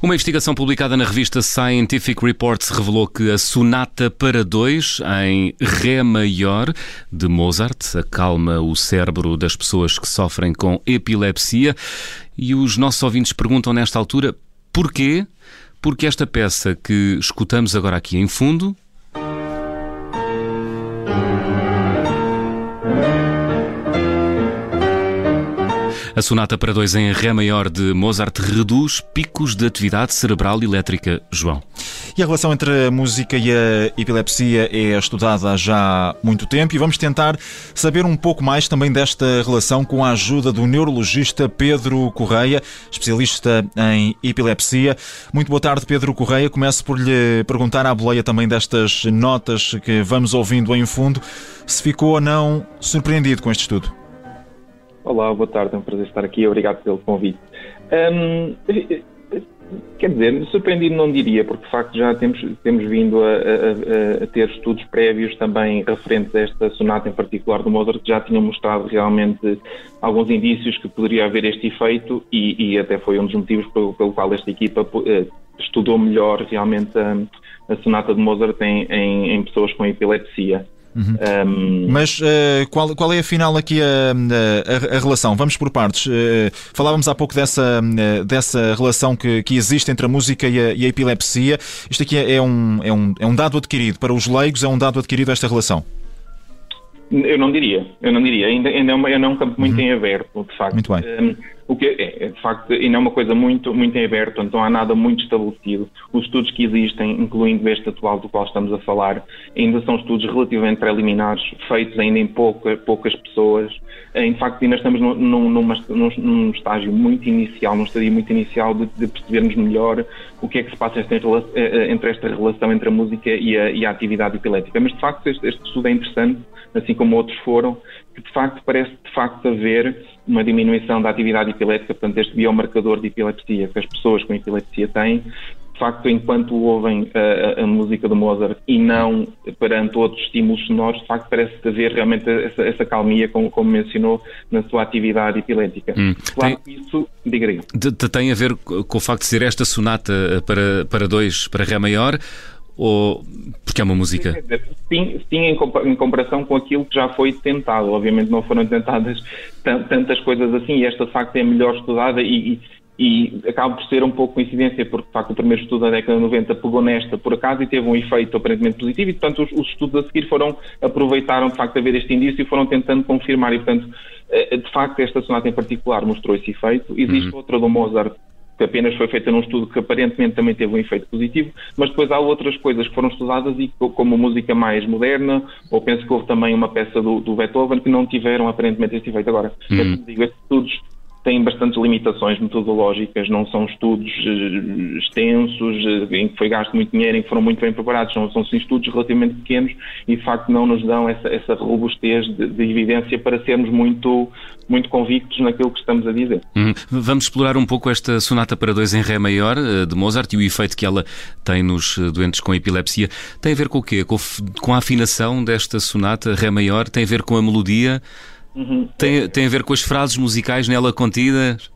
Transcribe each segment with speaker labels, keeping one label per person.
Speaker 1: Uma investigação publicada na revista Scientific Reports revelou que a Sonata para Dois, em Ré maior, de Mozart, acalma o cérebro das pessoas que sofrem com epilepsia. E os nossos ouvintes perguntam nesta altura porquê? Porque esta peça que escutamos agora aqui em fundo A sonata para dois em Ré maior de Mozart reduz picos de atividade cerebral elétrica. João.
Speaker 2: E a relação entre a música e a epilepsia é estudada já há muito tempo e vamos tentar saber um pouco mais também desta relação com a ajuda do neurologista Pedro Correia, especialista em epilepsia. Muito boa tarde, Pedro Correia. Começo por lhe perguntar à boleia também destas notas que vamos ouvindo em fundo, se ficou ou não surpreendido com este estudo.
Speaker 3: Olá, boa tarde, é um prazer estar aqui, obrigado pelo convite. Um, quer dizer, surpreendido não diria, porque de facto já temos, temos vindo a, a, a, ter estudos prévios também referentes a esta sonata em particular do Mozart, que já tinham mostrado realmente alguns indícios que poderia haver este efeito e, e até foi um dos motivos pelo, pelo qual esta equipa uh, estudou melhor realmente a, sonata de Mozart em, em, em pessoas com epilepsia.
Speaker 2: Uhum. Um... Mas uh, qual, qual é afinal aqui a, a, a relação? Vamos por partes. Uh, falávamos há pouco dessa, uh, dessa relação que, que existe entre a música e a, e a epilepsia. Isto aqui é, é, um, é, um, é um dado adquirido. Para os leigos, é um dado adquirido esta relação?
Speaker 3: Eu não diria, eu não diria. Ainda, ainda, é, uma, ainda é um campo muito uhum. em aberto, de facto.
Speaker 2: Muito bem. Um,
Speaker 3: o que é, é, de facto, ainda é uma coisa muito, muito em aberto, então há nada muito estabelecido. Os estudos que existem, incluindo este atual do qual estamos a falar, ainda são estudos relativamente preliminares, feitos ainda em pouca, poucas pessoas. Em facto, ainda estamos num, numa, num, num estágio muito inicial, num estágio muito inicial de, de, percebermos melhor o que é que se passa entre, entre esta relação entre a música e a, e a atividade epilética. Mas, de facto, este, este estudo é interessante assim como outros foram, que de facto parece de facto haver uma diminuição da atividade epilética, portanto este biomarcador de epilepsia que as pessoas com epilepsia têm, de facto enquanto ouvem a, a, música do Mozart e não perante outros estímulos sonoros, de facto parece haver realmente essa, essa calmia, como, como, mencionou, na sua atividade epilética. Hum. Claro tem, que isso, diga, diga.
Speaker 1: Tem a ver com o facto de ser esta sonata para, para dois, para Ré maior, ou porque é uma música?
Speaker 3: Sim, sim em, comparação com aquilo que já foi tentado. Obviamente não foram tentadas tantas coisas assim e esta de facto é melhor estudada e, e, e acaba por ser um pouco coincidência porque de facto o primeiro estudo da década de 90 pegou nesta por acaso e teve um efeito aparentemente positivo e portanto os, os estudos a seguir foram, aproveitaram de facto a ver este indício e foram tentando confirmar e portanto eh, de facto esta sonata em particular mostrou esse efeito. Existe uhum. outra do Mozart que apenas foi feita num estudo que aparentemente também teve um efeito positivo, mas depois há outras coisas que foram estudadas e como música mais moderna, ou penso que houve também uma peça do, do Beethoven que não tiveram aparentemente esse efeito. Agora, hum. digo, estes estudos têm bastantes limitações metodológicas, não são estudos uh, extensos, uh, em que foi gasto muito dinheiro, em que foram muito bem preparados, são, são estudos relativamente pequenos e de facto não nos dão essa, essa robustez de, de, evidência para sermos muito, muito convictos naquilo que estamos a dizer.
Speaker 1: Hum. Vamos explorar um pouco esta sonata para dois em Ré maior uh, de Mozart e o efeito que ela tem nos doentes com epilepsia. Tem a ver com o quê? Com, com a afinação desta sonata Ré maior? Tem a ver com a melodia? Uhum. Tem, tem a ver com as frases musicais nela contidas?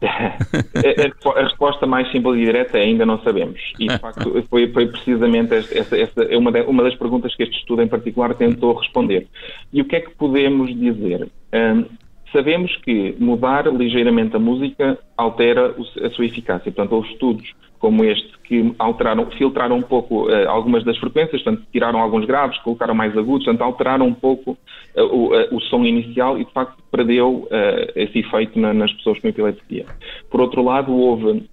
Speaker 3: a, resposta mais simples e direta é ainda não sabemos. E de facto foi, foi precisamente essa, essa, é uma, de, uma das perguntas que este estudo em particular tentou responder. E o que é que podemos dizer? Um, sabemos que mudar ligeiramente a música altera a sua eficácia. Portanto, houve estudos como este, que alteraram, filtraram um pouco uh, algumas das frequências, portanto, tiraram alguns graves, colocaram mais agudos, portanto, alteraram um pouco uh, o, uh, o, som inicial e, de facto, perdeu esse efeito na, nas pessoas com epilepsia. Por outro lado, houve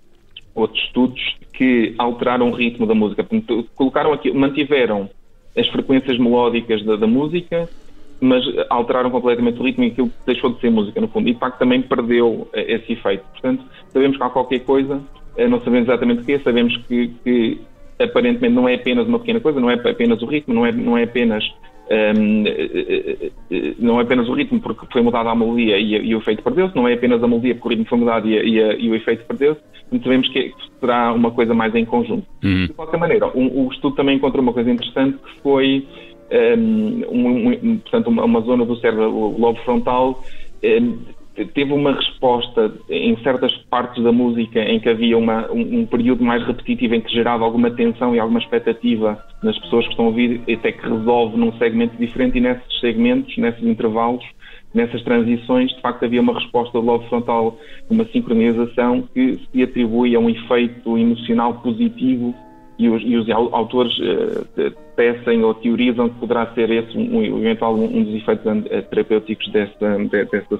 Speaker 3: outros estudos que alteraram o ritmo da música, portanto, colocaram aqui, mantiveram as frequências melódicas da, da música, mas alteraram completamente o ritmo e aquilo deixou de ser música, no fundo. E, de facto, também perdeu esse efeito. Portanto, sabemos que há qualquer coisa eh, não sabemos exatamente o que é, sabemos que, que, aparentemente não é apenas uma pequena coisa, não é apenas o ritmo, não é, não é apenas um, ehm, não é apenas o ritmo porque foi mudada a melodia e, e o efeito perdeu-se, não é apenas a melodia porque o ritmo foi mudado e, e, e o efeito perdeu-se, então sabemos que será uma coisa mais em conjunto. Uhum. De qualquer maneira, um, o estudo também encontrou uma coisa interessante que foi um, um, portanto, uma, uma, zona do cérebro, o lobo frontal, ehm, teve uma resposta em certas partes da música em que havia uma, um, um, período mais repetitivo em que gerava alguma tensão e alguma expectativa nas pessoas que estão a ouvir, até que resolve num segmento diferente. E nesses segmentos, nesses intervalos, nessas transições, de facto havia uma resposta do lobo frontal, uma sincronização que se atribui a um efeito emocional positivo e os, e os autores uh, tecem ou teorizam que poderá ser esse um, um, eventual um, dos efeitos eh, terapêuticos desta,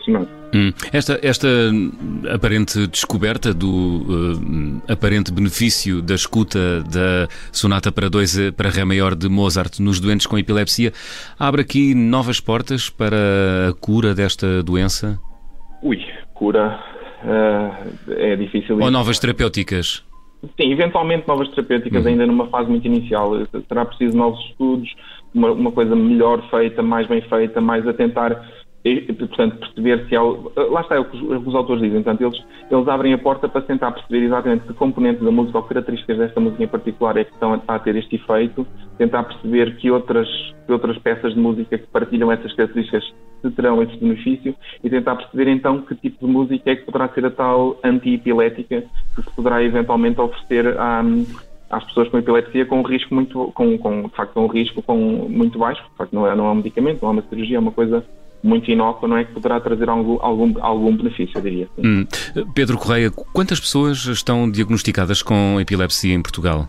Speaker 3: sonata.
Speaker 1: Hum. Esta, esta aparente descoberta do uh, aparente benefício da escuta da sonata para dois para Ré maior de Mozart nos doentes com epilepsia abre aqui novas portas para a cura desta doença?
Speaker 3: Ui, cura uh, é difícil.
Speaker 1: Ou novas terapêuticas?
Speaker 3: Sim, eventualmente novas terapêuticas, uhum. ainda numa fase muito inicial. Será preciso novos estudos, uma, uma coisa melhor feita, mais bem feita, mais a tentar portanto, perceber se há. Lá está é o que os, os, autores dizem. Portanto, eles, eles abrem a porta para tentar perceber exatamente que componentes da música ou características desta música em particular é que estão a, a ter este efeito, tentar perceber que outras, que outras peças de música que partilham essas características se terão esse benefício e tentar perceber então que tipo de música é que poderá ser a tal anti-epilética que se poderá eventualmente oferecer à, às pessoas com epilepsia com um risco muito, com, com, de facto, um risco com, muito baixo, de facto não é, não é um medicamento, não é uma cirurgia, é uma coisa muito inócua, não é que poderá trazer algum, algum, algum benefício, eu diria.
Speaker 1: Hum. Pedro Correia, quantas pessoas estão diagnosticadas com epilepsia em Portugal?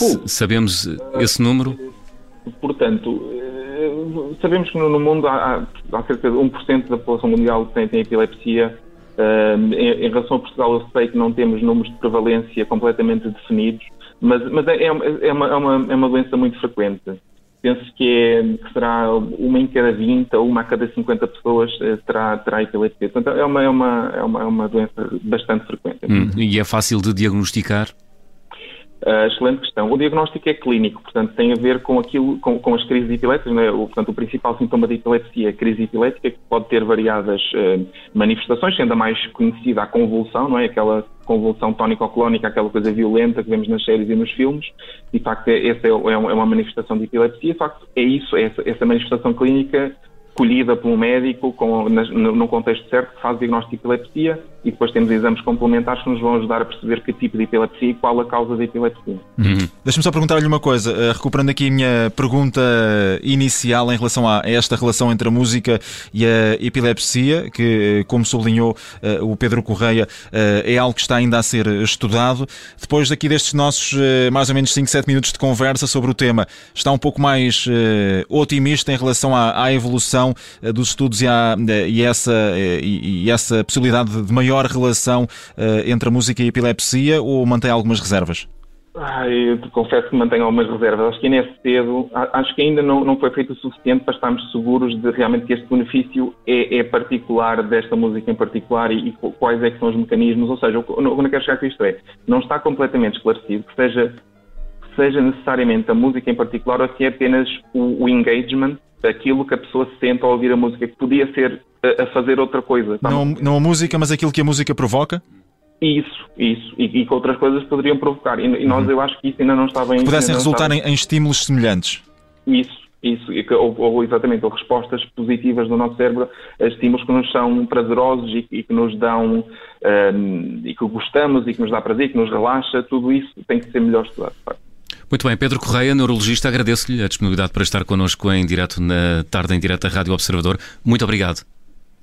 Speaker 1: Uh, sabemos esse número?
Speaker 3: Portanto, sabemos que no mundo há, há cerca de 1% da população mundial que tem, tem epilepsia. Em, em, relação a Portugal, eu sei que não temos números de prevalência completamente definidos, mas, mas é, é, é, uma, é, uma, é uma doença muito frequente penso que, é, que será uma em cada 20 ou uma a cada 50 pessoas eh, terá, terá epilepsia. Portanto, é uma, é, uma, é, uma, é uma doença bastante frequente.
Speaker 1: Hum, e é fácil de diagnosticar?
Speaker 3: Uh, excelente questão. O diagnóstico é clínico, portanto, tem a ver com aquilo, com, com as crises epiléticas. Né? O, portanto, o principal sintoma da epilepsia é a crise epilética, que pode ter variadas uh, manifestações, sendo a mais conhecida a convulsão, não é? Aquela convulsão tónico-clónica, aquela coisa violenta que vemos nas séries e nos filmes. De facto, é, essa é, é uma manifestação de epilepsia. De facto, é isso, é essa, essa manifestação clínica colhida por um médico com, no, no contexto certo que faz o diagnóstico de epilepsia e depois temos exames complementares que nos vão ajudar a perceber que tipo de epilepsia e qual a causa da epilepsia.
Speaker 2: Uhum. Deixa-me só perguntar-lhe uma coisa, uh, recuperando aqui a minha pergunta inicial em relação a esta relação entre a música e a epilepsia, que, eh, como sublinhou uh, o Pedro Correia, é algo que está ainda a ser estudado. Depois daqui destes nossos mais ou menos 5, 7 minutos de conversa sobre o tema, está um pouco mais otimista em relação à, à evolução dos estudos e, à, e, essa, e, e essa possibilidade de maior maior relação uh, entre a música e a epilepsia ou mantém algumas reservas?
Speaker 3: Ah, eu confesso que mantenho algumas reservas. Acho que ainda é cedo. Acho que ainda não, não foi feito o suficiente para estarmos seguros de realmente que este benefício é, é particular desta música em particular e, e, quais é que são os mecanismos. Ou seja, o que eu quero chegar com isto é, não está completamente esclarecido que seja, que seja necessariamente a música em particular ou se é apenas o, o engagement aquilo que a pessoa se sente ao ouvir a música, que podia ser a, fazer outra coisa.
Speaker 2: Tá? Não, não a música, mas aquilo que a música provoca?
Speaker 3: Isso, isso. E, e que outras coisas poderiam provocar. E, e nós, uhum. eu acho que isso ainda não está bem...
Speaker 2: Que pudessem resultar em, em, estímulos semelhantes.
Speaker 3: Isso, isso. Ou, ou, exatamente, ou respostas positivas do nosso cérebro a estímulos que nos são prazerosos e, e que nos dão... Um, e que gostamos e que nos dá prazer, que nos relaxa. Tudo isso tem que ser melhor estudado, de facto.
Speaker 1: Muito bem, Pedro Correia, neurologista, agradeço-lhe a disponibilidade para estar connosco em direto na tarde em direto da Rádio Observador. Muito obrigado.